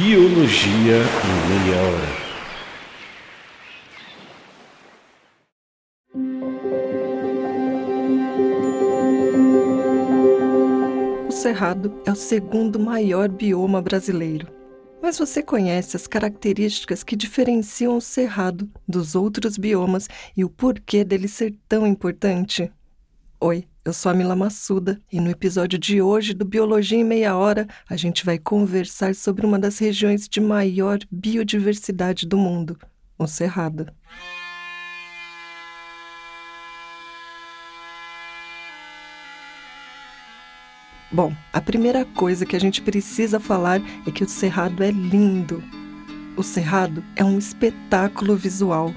Biologia em Meia Hora. O Cerrado é o segundo maior bioma brasileiro. Mas você conhece as características que diferenciam o Cerrado dos outros biomas e o porquê dele ser tão importante? Oi, eu sou a Mila Massuda e no episódio de hoje do Biologia em Meia Hora a gente vai conversar sobre uma das regiões de maior biodiversidade do mundo, o Cerrado. Bom, a primeira coisa que a gente precisa falar é que o Cerrado é lindo. O Cerrado é um espetáculo visual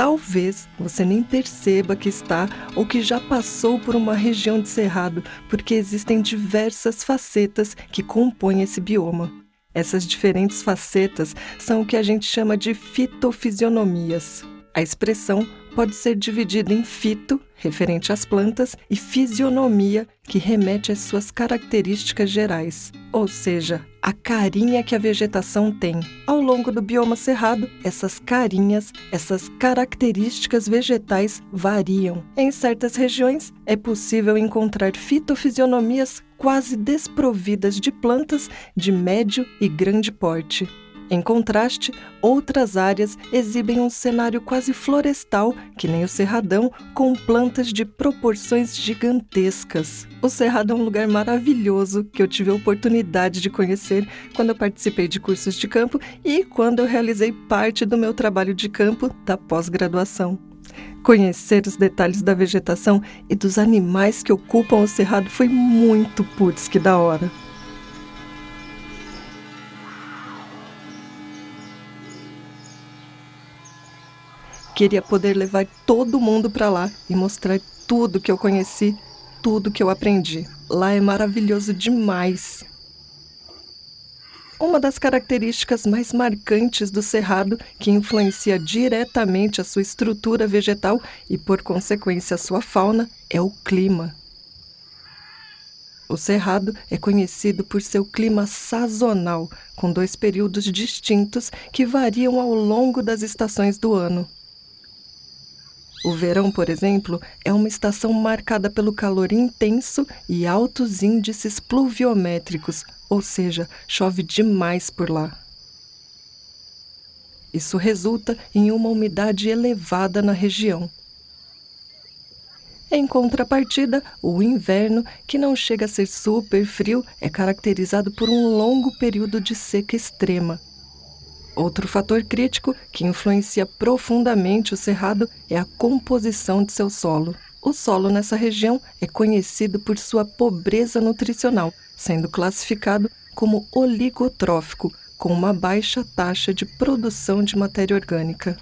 talvez você nem perceba que está ou que já passou por uma região de cerrado, porque existem diversas facetas que compõem esse bioma. Essas diferentes facetas são o que a gente chama de fitofisionomias. A expressão pode ser dividida em fito, referente às plantas, e fisionomia, que remete às suas características gerais, ou seja, a carinha que a vegetação tem. Ao longo do bioma cerrado, essas carinhas, essas características vegetais variam. Em certas regiões, é possível encontrar fitofisionomias quase desprovidas de plantas de médio e grande porte. Em contraste, outras áreas exibem um cenário quase florestal, que nem o Cerradão, com plantas de proporções gigantescas. O Cerrado é um lugar maravilhoso que eu tive a oportunidade de conhecer quando eu participei de cursos de campo e quando eu realizei parte do meu trabalho de campo da pós-graduação. Conhecer os detalhes da vegetação e dos animais que ocupam o cerrado foi muito putz que da hora. Queria poder levar todo mundo para lá e mostrar tudo que eu conheci, tudo que eu aprendi. Lá é maravilhoso demais. Uma das características mais marcantes do cerrado, que influencia diretamente a sua estrutura vegetal e, por consequência, a sua fauna, é o clima. O cerrado é conhecido por seu clima sazonal, com dois períodos distintos que variam ao longo das estações do ano. O verão, por exemplo, é uma estação marcada pelo calor intenso e altos índices pluviométricos, ou seja, chove demais por lá. Isso resulta em uma umidade elevada na região. Em contrapartida, o inverno, que não chega a ser super frio, é caracterizado por um longo período de seca extrema. Outro fator crítico que influencia profundamente o cerrado é a composição de seu solo. O solo nessa região é conhecido por sua pobreza nutricional, sendo classificado como oligotrófico, com uma baixa taxa de produção de matéria orgânica.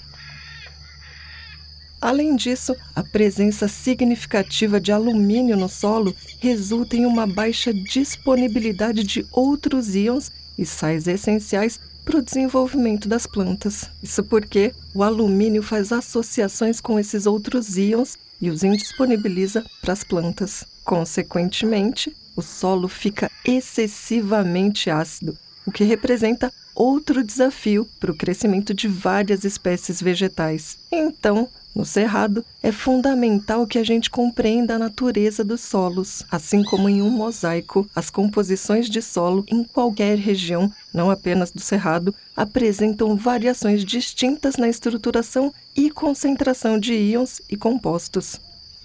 Além disso, a presença significativa de alumínio no solo resulta em uma baixa disponibilidade de outros íons e sais essenciais para o desenvolvimento das plantas. Isso porque o alumínio faz associações com esses outros íons e os indisponibiliza para as plantas. Consequentemente, o solo fica excessivamente ácido, o que representa outro desafio para o crescimento de várias espécies vegetais. Então, no cerrado, é fundamental que a gente compreenda a natureza dos solos, assim como em um mosaico, as composições de solo em qualquer região, não apenas do cerrado, apresentam variações distintas na estruturação e concentração de íons e compostos.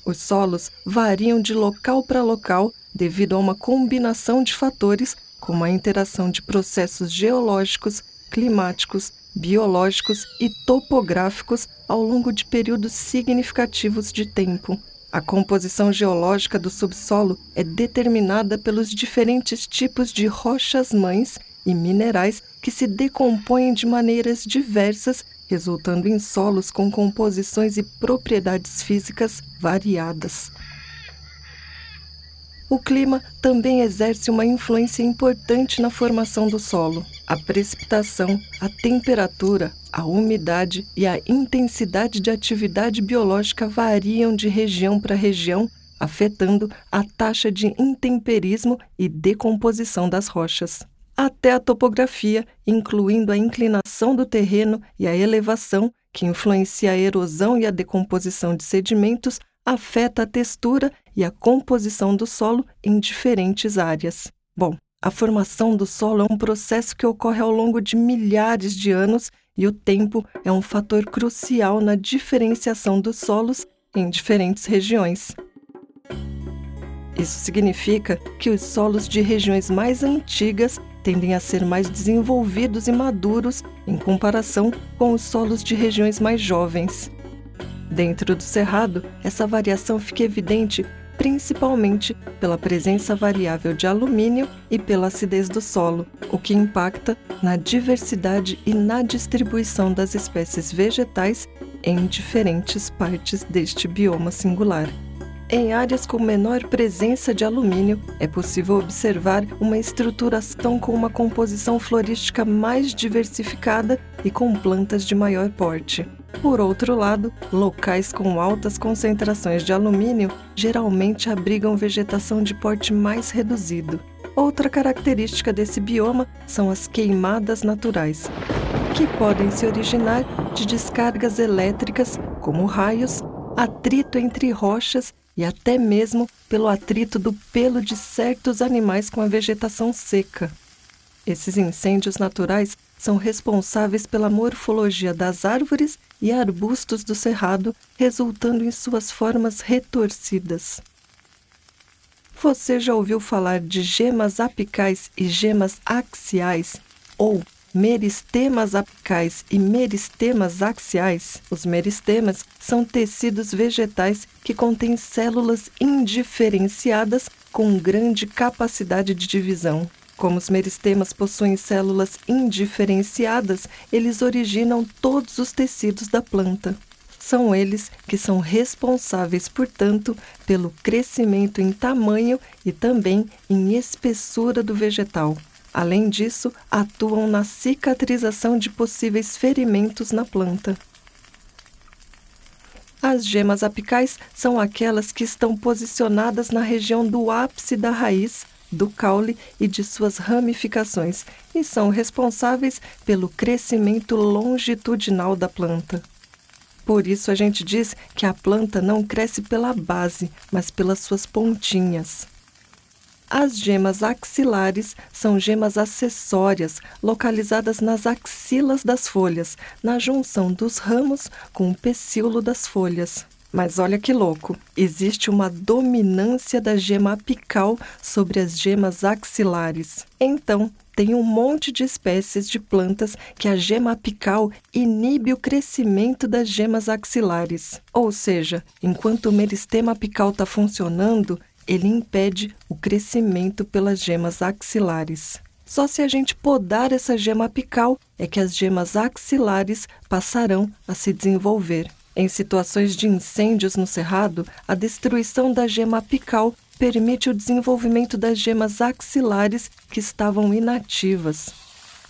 Os solos variam de local para local devido a uma combinação de fatores, como a interação de processos geológicos, climáticos, biológicos e topográficos ao longo de períodos significativos de tempo. A composição geológica do subsolo é determinada pelos diferentes tipos de rochas-mães e minerais que se decompõem de maneiras diversas, resultando em solos com composições e propriedades físicas variadas. O clima também exerce uma influência importante na formação do solo. A precipitação, a temperatura, a umidade e a intensidade de atividade biológica variam de região para região, afetando a taxa de intemperismo e decomposição das rochas. até a topografia, incluindo a inclinação do terreno e a elevação, que influencia a erosão e a decomposição de sedimentos, afeta a textura e a composição do solo em diferentes áreas. Bom, a formação do solo é um processo que ocorre ao longo de milhares de anos e o tempo é um fator crucial na diferenciação dos solos em diferentes regiões. Isso significa que os solos de regiões mais antigas tendem a ser mais desenvolvidos e maduros em comparação com os solos de regiões mais jovens. Dentro do cerrado, essa variação fica evidente principalmente pela presença variável de alumínio e pela acidez do solo, o que impacta na diversidade e na distribuição das espécies vegetais em diferentes partes deste bioma singular. Em áreas com menor presença de alumínio, é possível observar uma estruturação com uma composição florística mais diversificada e com plantas de maior porte. Por outro lado, locais com altas concentrações de alumínio geralmente abrigam vegetação de porte mais reduzido. Outra característica desse bioma são as queimadas naturais, que podem se originar de descargas elétricas, como raios, atrito entre rochas e até mesmo pelo atrito do pelo de certos animais com a vegetação seca. Esses incêndios naturais são responsáveis pela morfologia das árvores e arbustos do cerrado, resultando em suas formas retorcidas. Você já ouviu falar de gemas apicais e gemas axiais, ou meristemas apicais e meristemas axiais. Os meristemas são tecidos vegetais que contêm células indiferenciadas com grande capacidade de divisão. Como os meristemas possuem células indiferenciadas, eles originam todos os tecidos da planta. São eles que são responsáveis, portanto, pelo crescimento em tamanho e também em espessura do vegetal. Além disso, atuam na cicatrização de possíveis ferimentos na planta. As gemas apicais são aquelas que estão posicionadas na região do ápice da raiz, do caule e de suas ramificações e são responsáveis pelo crescimento longitudinal da planta. Por isso a gente diz que a planta não cresce pela base, mas pelas suas pontinhas. As gemas axilares são gemas acessórias localizadas nas axilas das folhas, na junção dos ramos com o pecíolo das folhas. Mas olha que louco! Existe uma dominância da gema apical sobre as gemas axilares. Então, tem um monte de espécies de plantas que a gema apical inibe o crescimento das gemas axilares. Ou seja, enquanto o meristema apical está funcionando, ele impede o crescimento pelas gemas axilares. Só se a gente podar essa gema apical é que as gemas axilares passarão a se desenvolver. Em situações de incêndios no cerrado, a destruição da gema apical permite o desenvolvimento das gemas axilares que estavam inativas.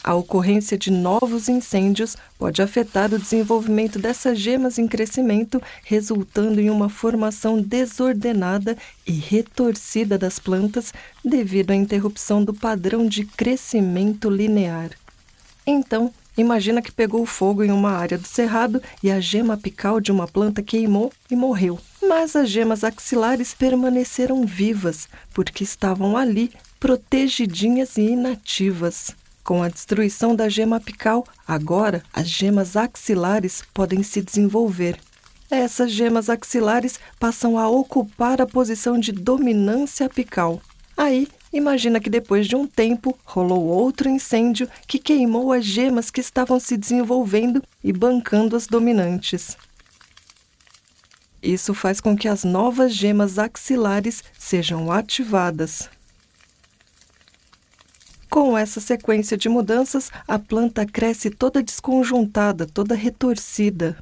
A ocorrência de novos incêndios pode afetar o desenvolvimento dessas gemas em crescimento, resultando em uma formação desordenada e retorcida das plantas devido à interrupção do padrão de crescimento linear. Então, imagina que pegou fogo em uma área do cerrado e a gema apical de uma planta queimou e morreu. Mas as gemas axilares permaneceram vivas, porque estavam ali, protegidinhas e inativas. Com a destruição da gema apical, agora as gemas axilares podem se desenvolver. Essas gemas axilares passam a ocupar a posição de dominância apical. Aí, imagina que depois de um tempo rolou outro incêndio que queimou as gemas que estavam se desenvolvendo e bancando as dominantes. Isso faz com que as novas gemas axilares sejam ativadas. Com essa sequência de mudanças, a planta cresce toda desconjuntada, toda retorcida.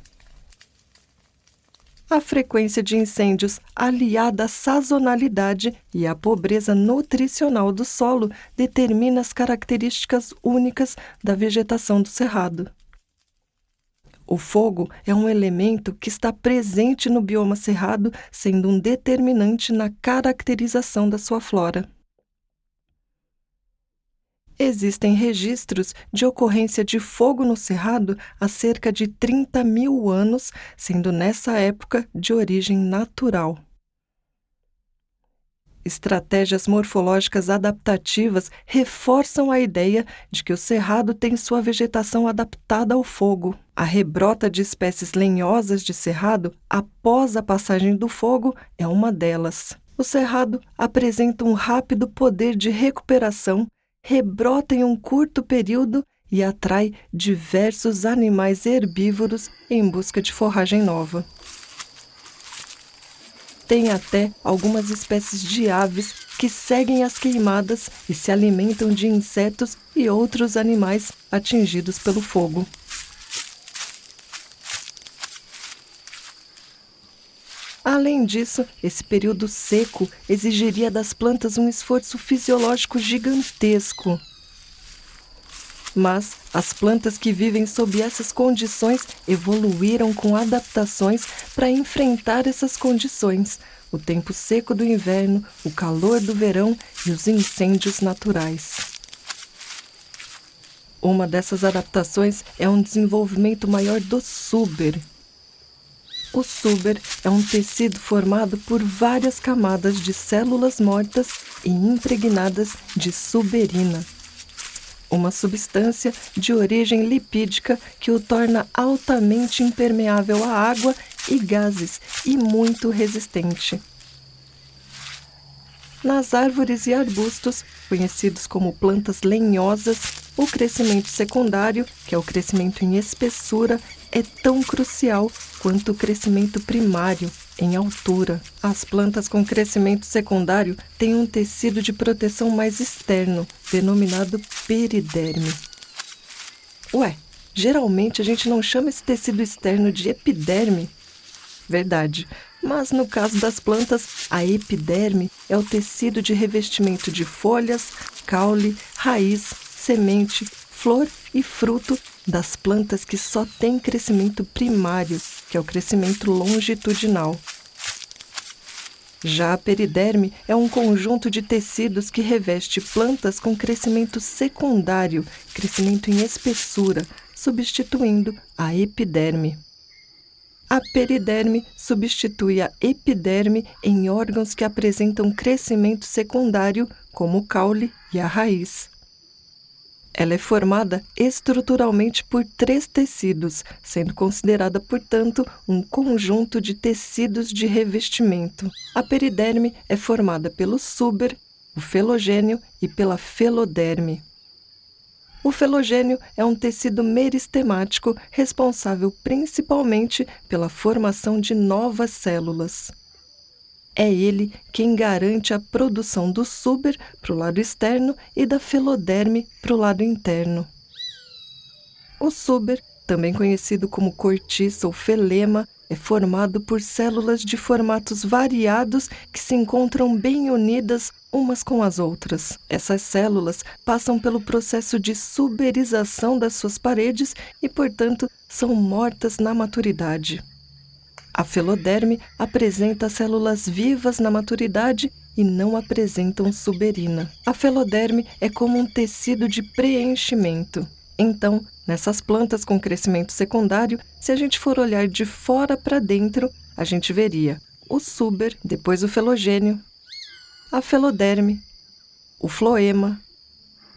A frequência de incêndios, aliada à sazonalidade e à pobreza nutricional do solo, determina as características únicas da vegetação do cerrado. O fogo é um elemento que está presente no bioma cerrado, sendo um determinante na caracterização da sua flora. Existem registros de ocorrência de fogo no cerrado há cerca de 30 mil anos, sendo nessa época de origem natural. Estratégias morfológicas adaptativas reforçam a ideia de que o cerrado tem sua vegetação adaptada ao fogo. A rebrota de espécies lenhosas de cerrado após a passagem do fogo é uma delas. O cerrado apresenta um rápido poder de recuperação rebrota em um curto período e atrai diversos animais herbívoros em busca de forragem nova. Tem até algumas espécies de aves que seguem as queimadas e se alimentam de insetos e outros animais atingidos pelo fogo. Além disso, esse período seco exigiria das plantas um esforço fisiológico gigantesco. Mas as plantas que vivem sob essas condições evoluíram com adaptações para enfrentar essas condições: o tempo seco do inverno, o calor do verão e os incêndios naturais. Uma dessas adaptações é um desenvolvimento maior do suber, o suber é um tecido formado por várias camadas de células mortas e impregnadas de suberina, uma substância de origem lipídica que o torna altamente impermeável à água e gases e muito resistente. Nas árvores e arbustos, conhecidos como plantas lenhosas, o crescimento secundário, que é o crescimento em espessura, é tão crucial quanto o crescimento primário em altura. As plantas com crescimento secundário têm um tecido de proteção mais externo, denominado periderme. Ué, geralmente a gente não chama esse tecido externo de epiderme? Verdade. Mas no caso das plantas, a epiderme é o tecido de revestimento de folhas, caule, raiz, semente, flor e fruto das plantas que só têm crescimento primário, que é o crescimento longitudinal. Já a periderme é um conjunto de tecidos que reveste plantas com crescimento secundário, crescimento em espessura, substituindo a epiderme. A periderme substitui a epiderme em órgãos que apresentam crescimento secundário, como o caule e a raiz. Ela é formada estruturalmente por três tecidos, sendo considerada, portanto, um conjunto de tecidos de revestimento. A periderme é formada pelo suber, o felogênio e pela feloderme. O felogênio é um tecido meristemático responsável principalmente pela formação de novas células. É ele quem garante a produção do suber para o lado externo e da feloderme para o lado interno. O suber, também conhecido como cortiça ou felema, é formado por células de formatos variados que se encontram bem unidas umas com as outras. Essas células passam pelo processo de suberização das suas paredes e, portanto, são mortas na maturidade. A feloderme apresenta células vivas na maturidade e não apresentam suberina. A feloderme é como um tecido de preenchimento. Então, Nessas plantas com crescimento secundário, se a gente for olhar de fora para dentro, a gente veria o suber, depois o felogênio, a feloderme, o floema,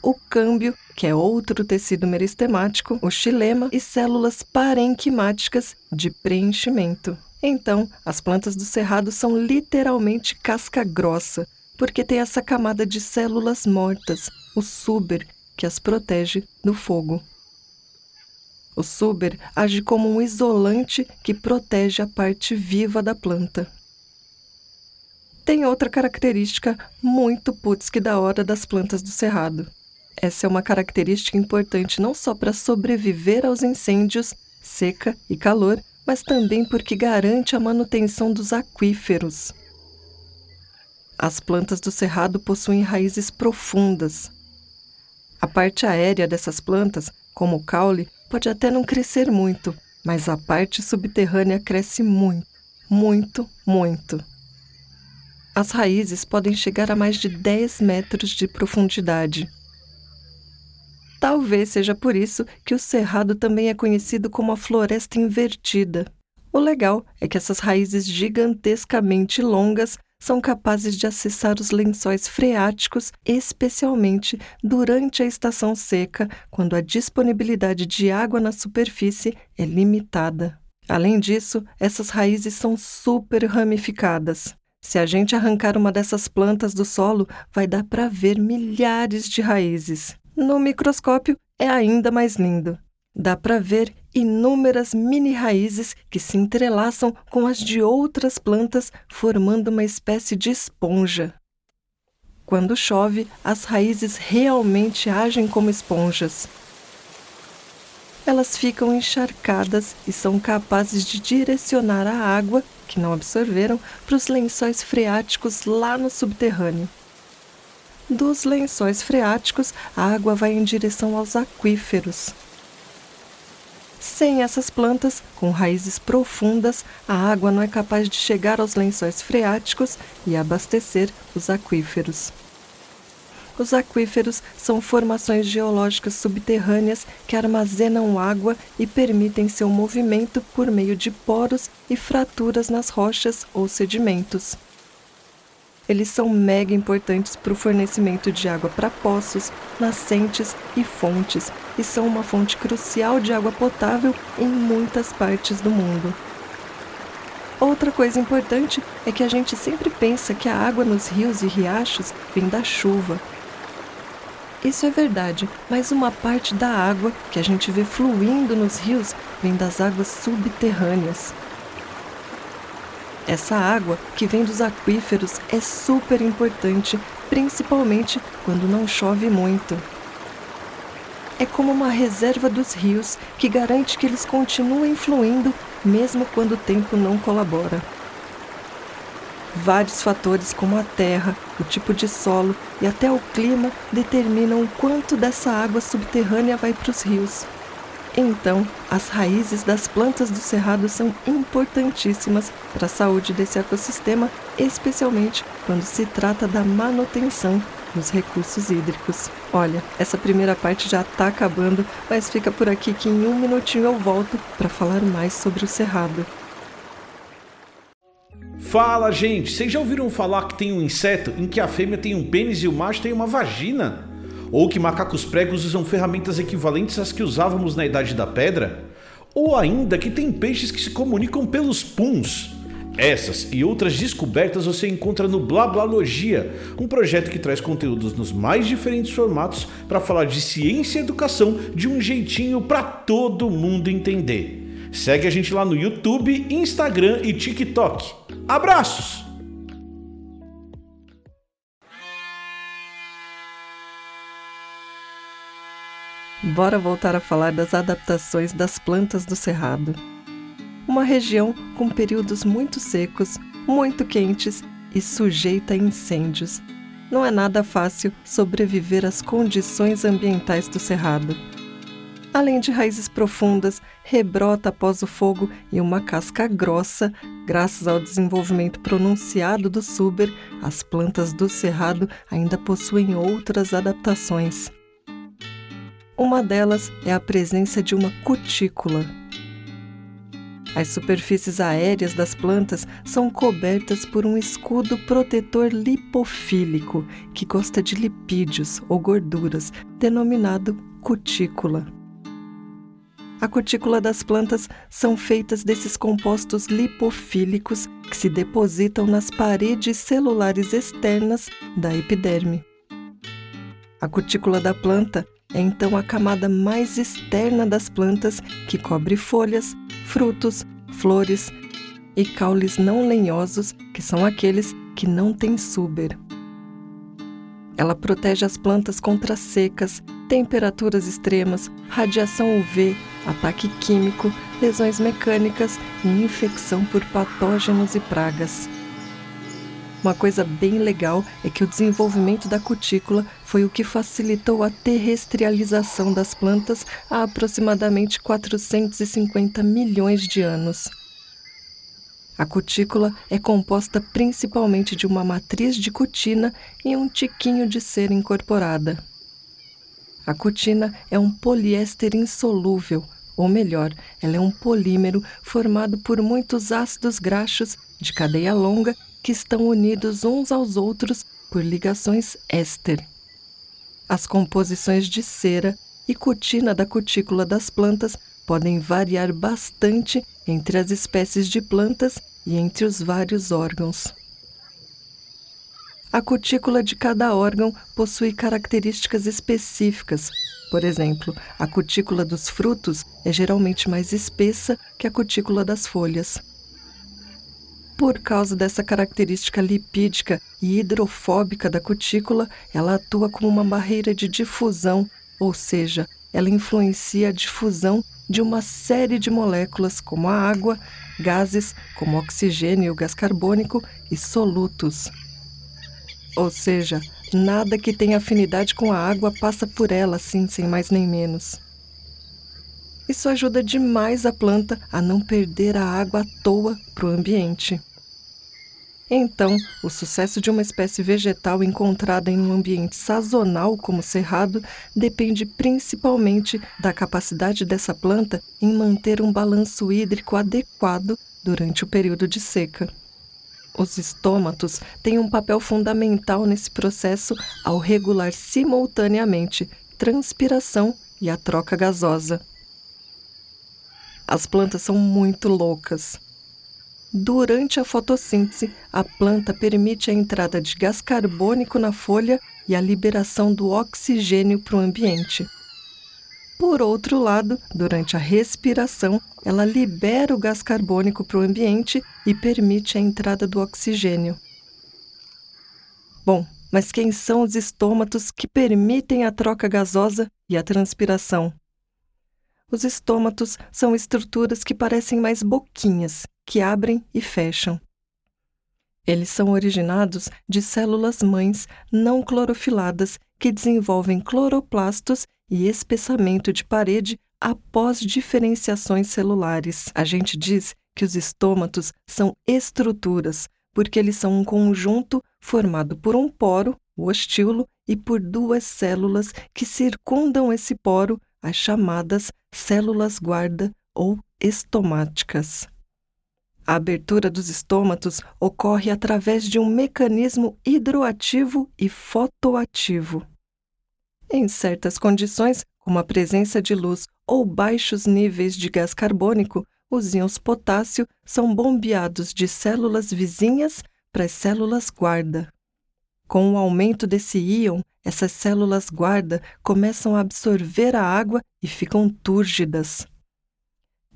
o câmbio, que é outro tecido meristemático, o xilema e células parenquimáticas de preenchimento. Então, as plantas do cerrado são literalmente casca grossa, porque tem essa camada de células mortas, o suber, que as protege do fogo. O suber age como um isolante que protege a parte viva da planta. Tem outra característica muito putz que da hora das plantas do cerrado. Essa é uma característica importante não só para sobreviver aos incêndios, seca e calor, mas também porque garante a manutenção dos aquíferos. As plantas do cerrado possuem raízes profundas. A parte aérea dessas plantas, como o caule, pode até não crescer muito, mas a parte subterrânea cresce muito, muito, muito. As raízes podem chegar a mais de 10 metros de profundidade. Talvez seja por isso que o cerrado também é conhecido como a floresta invertida. O legal é que essas raízes gigantescamente longas são capazes de acessar os lençóis freáticos, especialmente durante a estação seca, quando a disponibilidade de água na superfície é limitada. Além disso, essas raízes são super ramificadas. Se a gente arrancar uma dessas plantas do solo, vai dar para ver milhares de raízes. No microscópio é ainda mais lindo. Dá para ver inúmeras mini raízes que se entrelaçam com as de outras plantas, formando uma espécie de esponja. Quando chove, as raízes realmente agem como esponjas. Elas ficam encharcadas e são capazes de direcionar a água, que não absorveram, para os lençóis freáticos lá no subterrâneo. Dos lençóis freáticos, a água vai em direção aos aquíferos. Sem essas plantas, com raízes profundas, a água não é capaz de chegar aos lençóis freáticos e abastecer os aquíferos. Os aquíferos são formações geológicas subterrâneas que armazenam água e permitem seu movimento por meio de poros e fraturas nas rochas ou sedimentos. Eles são mega importantes para o fornecimento de água para poços, nascentes e fontes, e são uma fonte crucial de água potável em muitas partes do mundo. Outra coisa importante é que a gente sempre pensa que a água nos rios e riachos vem da chuva. Isso é verdade, mas uma parte da água que a gente vê fluindo nos rios vem das águas subterrâneas. Essa água que vem dos aquíferos é super importante, principalmente quando não chove muito. É como uma reserva dos rios que garante que eles continuem fluindo mesmo quando o tempo não colabora. Vários fatores, como a terra, o tipo de solo e até o clima, determinam o quanto dessa água subterrânea vai para os rios. Então, as raízes das plantas do cerrado são importantíssimas para a saúde desse ecossistema, especialmente quando se trata da manutenção dos recursos hídricos. Olha, essa primeira parte já está acabando, mas fica por aqui que em um minutinho eu volto para falar mais sobre o cerrado. Fala, gente! Vocês já ouviram falar que tem um inseto em que a fêmea tem um pênis e o macho tem uma vagina? Ou que macacos pregos usam ferramentas equivalentes às que usávamos na Idade da Pedra? Ou ainda que tem peixes que se comunicam pelos puns? Essas e outras descobertas você encontra no Blablalogia, um projeto que traz conteúdos nos mais diferentes formatos para falar de ciência e educação de um jeitinho para todo mundo entender. Segue a gente lá no YouTube, Instagram e TikTok. Abraços! Bora voltar a falar das adaptações das plantas do Cerrado. Uma região com períodos muito secos, muito quentes e sujeita a incêndios. Não é nada fácil sobreviver às condições ambientais do Cerrado. Além de raízes profundas, rebrota após o fogo e uma casca grossa, graças ao desenvolvimento pronunciado do suber, as plantas do cerrado ainda possuem outras adaptações. Uma delas é a presença de uma cutícula. As superfícies aéreas das plantas são cobertas por um escudo protetor lipofílico que gosta de lipídios ou gorduras, denominado cutícula. A cutícula das plantas são feitas desses compostos lipofílicos que se depositam nas paredes celulares externas da epiderme. A cutícula da planta é então a camada mais externa das plantas que cobre folhas, frutos, flores e caules não lenhosos, que são aqueles que não têm suber. Ela protege as plantas contra secas, temperaturas extremas, radiação UV, ataque químico, lesões mecânicas e infecção por patógenos e pragas. Uma coisa bem legal é que o desenvolvimento da cutícula foi o que facilitou a terrestrialização das plantas há aproximadamente 450 milhões de anos. A cutícula é composta principalmente de uma matriz de cutina e um tiquinho de cera incorporada. A cutina é um poliéster insolúvel, ou melhor, ela é um polímero formado por muitos ácidos graxos de cadeia longa que estão unidos uns aos outros por ligações éster. As composições de cera e cutina da cutícula das plantas podem variar bastante entre as espécies de plantas e entre os vários órgãos. A cutícula de cada órgão possui características específicas. Por exemplo, a cutícula dos frutos é geralmente mais espessa que a cutícula das folhas. Por causa dessa característica lipídica e hidrofóbica da cutícula, ela atua como uma barreira de difusão, ou seja, ela influencia a difusão de uma série de moléculas como a água, gases como oxigênio e o gás carbônico e solutos. Ou seja, nada que tenha afinidade com a água passa por ela assim, sem mais nem menos. Isso ajuda demais a planta a não perder a água à toa para o ambiente. Então, o sucesso de uma espécie vegetal encontrada em um ambiente sazonal como o cerrado depende principalmente da capacidade dessa planta em manter um balanço hídrico adequado durante o período de seca. Os estômatos têm um papel fundamental nesse processo ao regular simultaneamente transpiração e a troca gasosa. As plantas são muito loucas. Durante a fotossíntese, a planta permite a entrada de gás carbônico na folha e a liberação do oxigênio para o ambiente. Por outro lado, durante a respiração, ela libera o gás carbônico para o ambiente e permite a entrada do oxigênio. Bom, mas quem são os estômatos que permitem a troca gasosa e a transpiração? Os estômatos são estruturas que parecem mais boquinhas, que abrem e fecham. Eles são originados de células mães não clorofiladas que desenvolvem cloroplastos e espessamento de parede após diferenciações celulares. A gente diz que os estômatos são estruturas, porque eles são um conjunto formado por um poro, o ostíolo, e por duas células que circundam esse poro, as chamadas células guarda ou estomáticas. A abertura dos estômatos ocorre através de um mecanismo hidroativo e fotoativo. Em certas condições, como a presença de luz ou baixos níveis de gás carbônico, os íons potássio são bombeados de células vizinhas para as células guarda. Com o aumento desse íon, essas células guarda começam a absorver a água e ficam túrgidas.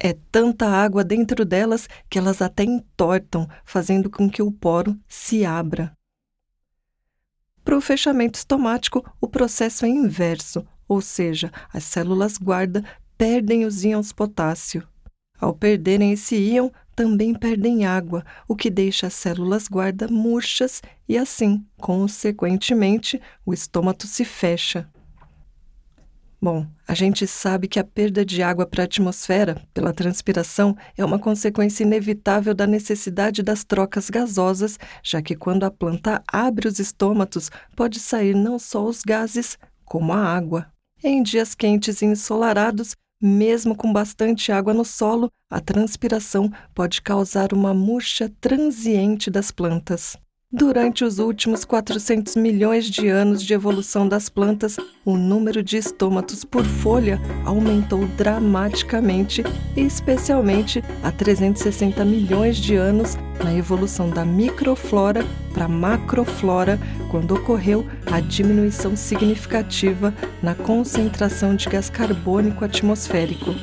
É tanta água dentro delas que elas até entortam, fazendo com que o poro se abra. Para o fechamento estomático, o processo é inverso, ou seja, as células guarda perdem os íons potássio. Ao perderem esse íon, também perdem água, o que deixa as células guarda murchas e assim, consequentemente, o estômago se fecha. Bom, a gente sabe que a perda de água para a atmosfera, pela transpiração, é uma consequência inevitável da necessidade das trocas gasosas, já que quando a planta abre os estômatos, pode sair não só os gases, como a água. Em dias quentes e ensolarados, mesmo com bastante água no solo, a transpiração pode causar uma murcha transiente das plantas. Durante os últimos 400 milhões de anos de evolução das plantas, o número de estômatos por folha aumentou dramaticamente, especialmente há 360 milhões de anos na evolução da microflora para macroflora, quando ocorreu a diminuição significativa na concentração de gás carbônico atmosférico.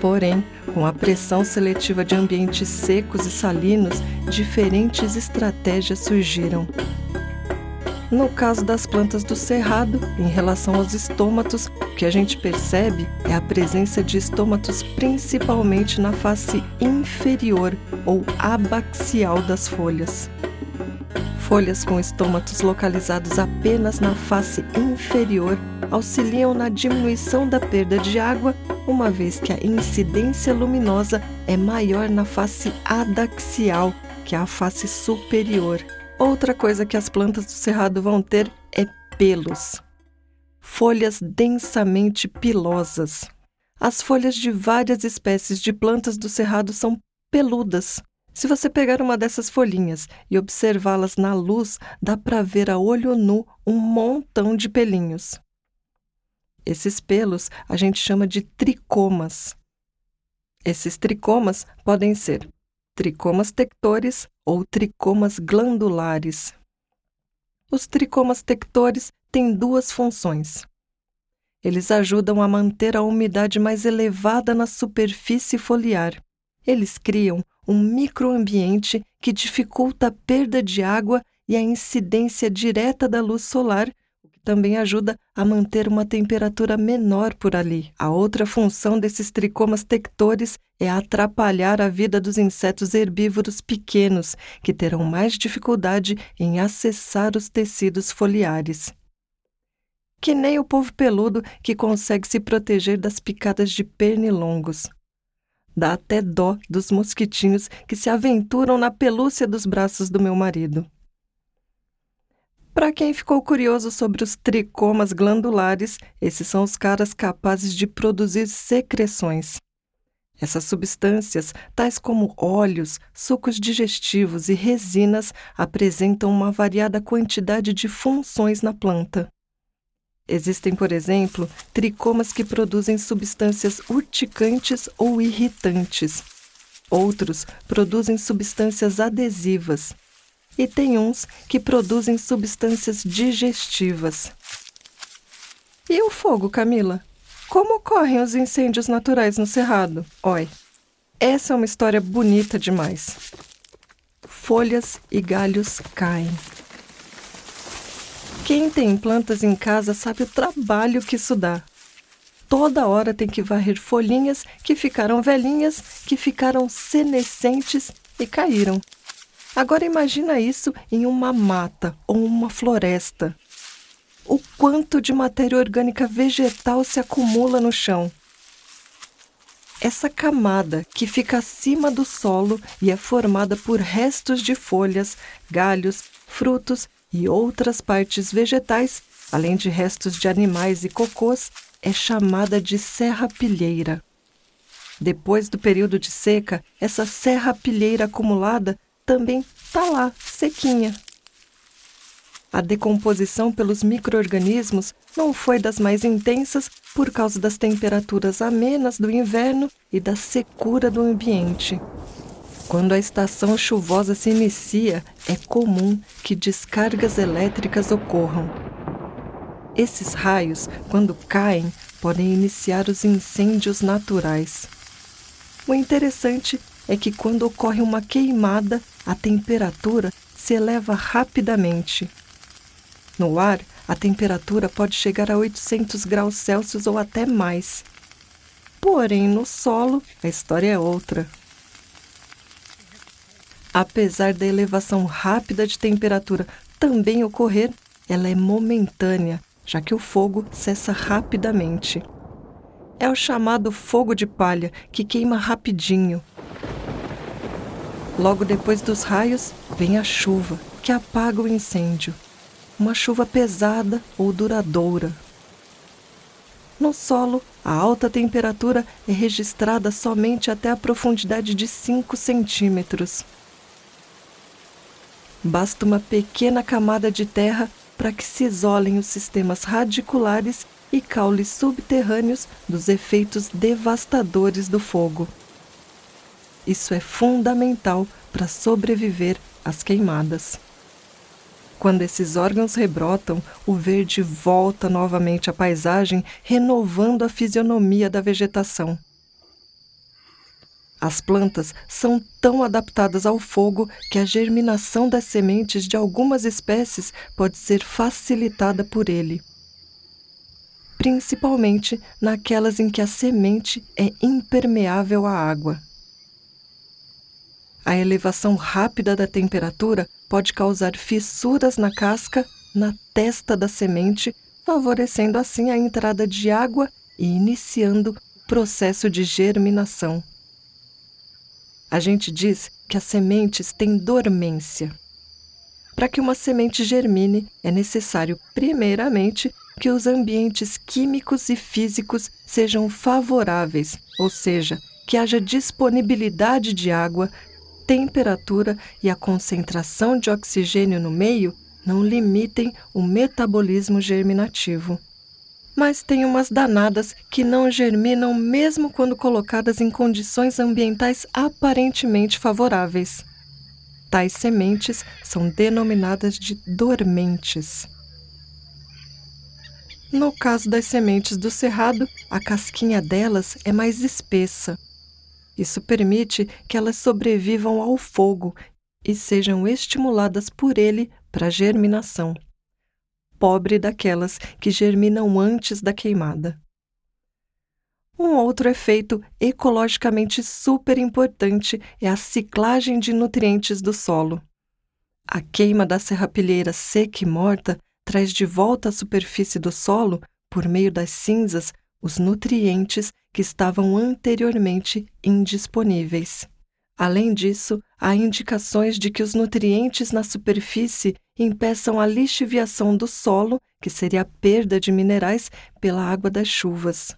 Porém, com a pressão seletiva de ambientes secos e salinos, diferentes estratégias surgiram. No caso das plantas do cerrado, em relação aos estômatos, o que a gente percebe é a presença de estômatos principalmente na face inferior ou abaxial das folhas. Folhas com estômatos localizados apenas na face inferior auxiliam na diminuição da perda de água, uma vez que a incidência luminosa é maior na face adaxial que a face superior. Outra coisa que as plantas do cerrado vão ter é pelos. folhas densamente pilosas. As folhas de várias espécies de plantas do cerrado são peludas. Se você pegar uma dessas folhinhas e observá-las na luz, dá para ver a olho nu um montão de pelinhos. Esses pelos a gente chama de tricomas. Esses tricomas podem ser tricomas tectores ou tricomas glandulares. Os tricomas tectores têm duas funções. Eles ajudam a manter a umidade mais elevada na superfície foliar. Eles criam um microambiente que dificulta a perda de água e a incidência direta da luz solar também ajuda a manter uma temperatura menor por ali. A outra função desses tricomas tectores é atrapalhar a vida dos insetos herbívoros pequenos, que terão mais dificuldade em acessar os tecidos foliares. Que nem o povo peludo que consegue se proteger das picadas de pernilongos. Dá até dó dos mosquitinhos que se aventuram na pelúcia dos braços do meu marido. Para quem ficou curioso sobre os tricomas glandulares, esses são os caras capazes de produzir secreções. Essas substâncias, tais como óleos, sucos digestivos e resinas, apresentam uma variada quantidade de funções na planta. Existem, por exemplo, tricomas que produzem substâncias urticantes ou irritantes. Outros produzem substâncias adesivas, e tem uns que produzem substâncias digestivas. E o fogo, Camila? Como ocorrem os incêndios naturais no Cerrado? Oi, essa é uma história bonita demais. Folhas e galhos caem. Quem tem plantas em casa sabe o trabalho que isso dá. Toda hora tem que varrer folhinhas que ficaram velhinhas, que ficaram senescentes e caíram. Agora imagina isso em uma mata ou uma floresta. O quanto de matéria orgânica vegetal se acumula no chão. Essa camada, que fica acima do solo e é formada por restos de folhas, galhos, frutos e outras partes vegetais, além de restos de animais e cocôs, é chamada de serrapilheira. Depois do período de seca, essa serrapilheira acumulada também está lá, sequinha. A decomposição pelos microorganismos não foi das mais intensas por causa das temperaturas amenas do inverno e da secura do ambiente. Quando a estação chuvosa se inicia, é comum que descargas elétricas ocorram. Esses raios, quando caem, podem iniciar os incêndios naturais. O interessante é que quando ocorre uma queimada, a temperatura se eleva rapidamente. No ar, a temperatura pode chegar a 800 graus Celsius ou até mais. Porém, no solo, a história é outra. Apesar da elevação rápida de temperatura também ocorrer, ela é momentânea, já que o fogo cessa rapidamente. É o chamado fogo de palha, que queima rapidinho, Logo depois dos raios, vem a chuva, que apaga o incêndio. Uma chuva pesada ou duradoura. No solo, a alta temperatura é registrada somente até a profundidade de 5 centímetros. Basta uma pequena camada de terra para que se isolem os sistemas radiculares e caules subterrâneos dos efeitos devastadores do fogo. Isso é fundamental para sobreviver às queimadas. Quando esses órgãos rebrotam, o verde volta novamente à paisagem, renovando a fisionomia da vegetação. As plantas são tão adaptadas ao fogo que a germinação das sementes de algumas espécies pode ser facilitada por ele, principalmente naquelas em que a semente é impermeável à água. A elevação rápida da temperatura pode causar fissuras na casca, na testa da semente, favorecendo assim a entrada de água e iniciando o processo de germinação. A gente diz que as sementes têm dormência. Para que uma semente germine, é necessário, primeiramente, que os ambientes químicos e físicos sejam favoráveis, ou seja, que haja disponibilidade de água, temperatura e a concentração de oxigênio no meio não limitem o metabolismo germinativo. Mas tem umas danadas que não germinam mesmo quando colocadas em condições ambientais aparentemente favoráveis. Tais sementes são denominadas de dormentes. No caso das sementes do cerrado, a casquinha delas é mais espessa. Isso permite que elas sobrevivam ao fogo e sejam estimuladas por ele para germinação. Pobre daquelas que germinam antes da queimada. Um outro efeito ecologicamente super importante é a ciclagem de nutrientes do solo. A queima da serrapilheira seca e morta traz de volta à superfície do solo, por meio das cinzas, os nutrientes que estavam anteriormente indisponíveis. Além disso, há indicações de que os nutrientes na superfície impeçam a lixiviação do solo, que seria a perda de minerais pela água das chuvas.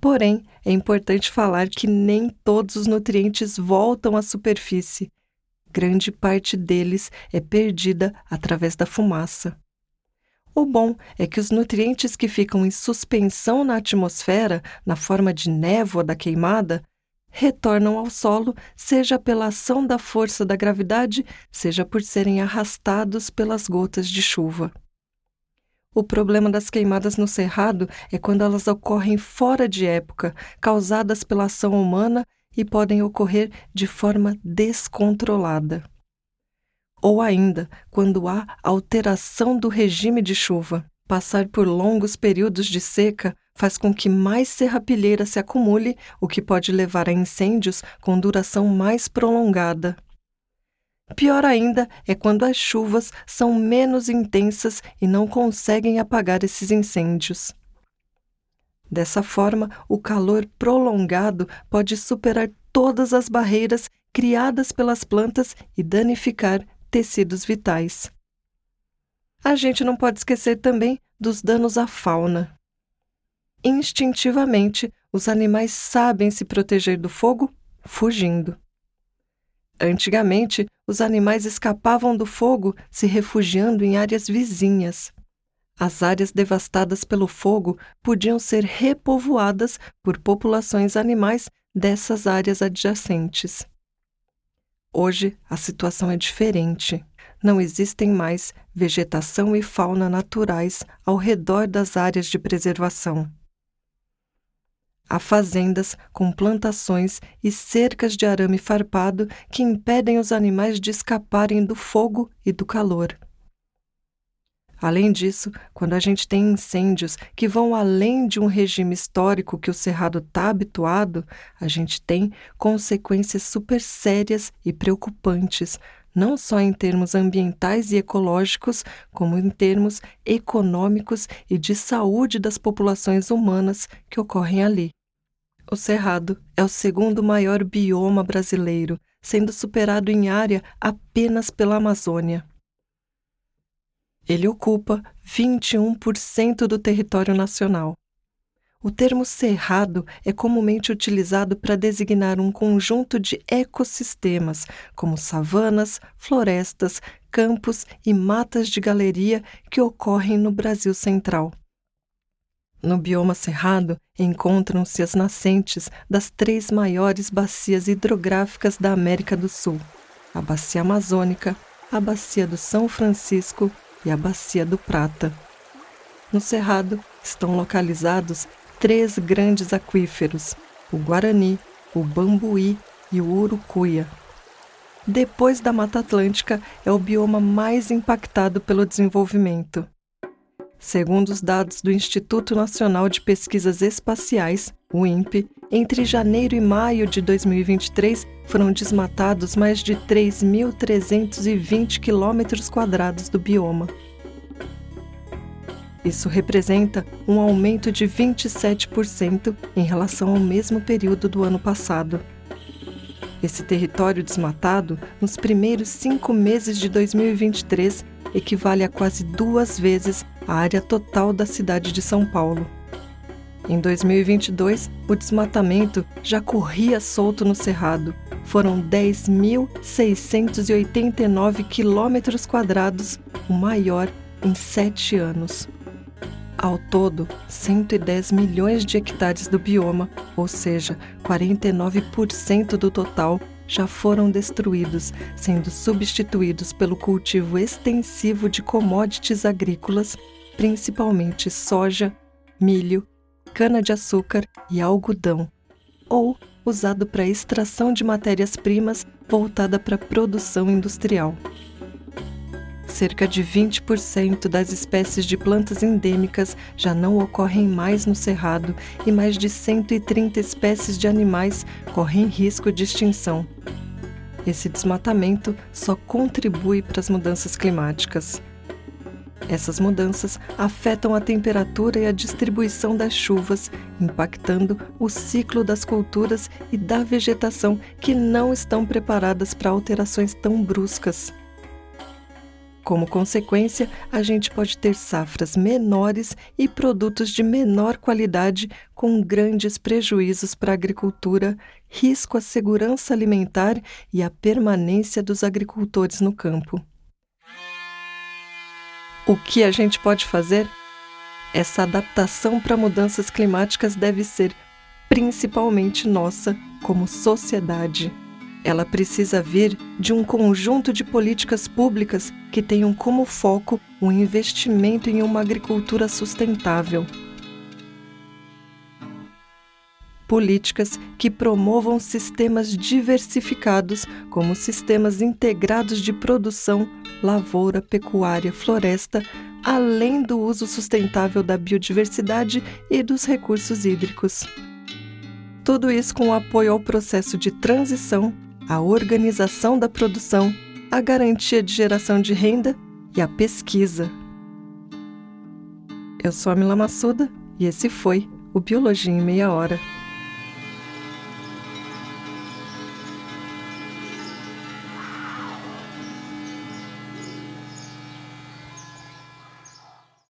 Porém, é importante falar que nem todos os nutrientes voltam à superfície. Grande parte deles é perdida através da fumaça. O bom é que os nutrientes que ficam em suspensão na atmosfera, na forma de névoa da queimada, retornam ao solo, seja pela ação da força da gravidade, seja por serem arrastados pelas gotas de chuva. O problema das queimadas no cerrado é quando elas ocorrem fora de época, causadas pela ação humana e podem ocorrer de forma descontrolada. Ou ainda, quando há alteração do regime de chuva. Passar por longos períodos de seca faz com que mais serrapilheira se acumule, o que pode levar a incêndios com duração mais prolongada. Pior ainda é quando as chuvas são menos intensas e não conseguem apagar esses incêndios. Dessa forma, o calor prolongado pode superar todas as barreiras criadas pelas plantas e danificar tecidos vitais. A gente não pode esquecer também dos danos à fauna. Instintivamente, os animais sabem se proteger do fogo fugindo. Antigamente, os animais escapavam do fogo se refugiando em áreas vizinhas. As áreas devastadas pelo fogo podiam ser repovoadas por populações animais dessas áreas adjacentes. Hoje, a situação é diferente. Não existem mais vegetação e fauna naturais ao redor das áreas de preservação. Há fazendas com plantações e cercas de arame farpado que impedem os animais de escaparem do fogo e do calor. Além disso, quando a gente tem incêndios que vão além de um regime histórico que o cerrado está habituado, a gente tem consequências super sérias e preocupantes, não só em termos ambientais e ecológicos, como em termos econômicos e de saúde das populações humanas que ocorrem ali. O Cerrado é o segundo maior bioma brasileiro, sendo superado em área apenas pela Amazônia. Ele ocupa 21% do território nacional. O termo cerrado é comumente utilizado para designar um conjunto de ecossistemas, como savanas, florestas, campos e matas de galeria que ocorrem no Brasil Central. No bioma cerrado encontram-se as nascentes das três maiores bacias hidrográficas da América do Sul: a Bacia Amazônica, a Bacia do São Francisco e a Bacia do Prata. No cerrado estão localizados três grandes aquíferos: o Guarani, o Bambuí e o Urucuia. Depois da Mata Atlântica, é o bioma mais impactado pelo desenvolvimento. Segundo os dados do Instituto Nacional de Pesquisas Espaciais, o INPE, entre janeiro e maio de 2023 foram desmatados mais de 3.320 quilômetros quadrados do bioma. Isso representa um aumento de 27% em relação ao mesmo período do ano passado. Esse território desmatado, nos primeiros cinco meses de 2023, equivale a quase duas vezes a área total da cidade de São Paulo. Em 2022, o desmatamento já corria solto no Cerrado. Foram 10.689 quilômetros quadrados, o maior em sete anos. Ao todo, 110 milhões de hectares do bioma, ou seja, 49% do total, já foram destruídos, sendo substituídos pelo cultivo extensivo de commodities agrícolas, principalmente soja, milho, cana-de-açúcar e algodão, ou usado para extração de matérias-primas voltada para a produção industrial. Cerca de 20% das espécies de plantas endêmicas já não ocorrem mais no cerrado e mais de 130 espécies de animais correm risco de extinção. Esse desmatamento só contribui para as mudanças climáticas. Essas mudanças afetam a temperatura e a distribuição das chuvas, impactando o ciclo das culturas e da vegetação que não estão preparadas para alterações tão bruscas. Como consequência, a gente pode ter safras menores e produtos de menor qualidade, com grandes prejuízos para a agricultura, risco à segurança alimentar e à permanência dos agricultores no campo. O que a gente pode fazer? Essa adaptação para mudanças climáticas deve ser principalmente nossa, como sociedade. Ela precisa vir de um conjunto de políticas públicas que tenham como foco o investimento em uma agricultura sustentável. Políticas que promovam sistemas diversificados, como sistemas integrados de produção, lavoura, pecuária, floresta, além do uso sustentável da biodiversidade e dos recursos hídricos. Tudo isso com apoio ao processo de transição a organização da produção, a garantia de geração de renda e a pesquisa. Eu sou a Mila Massuda e esse foi o Biologia em Meia Hora.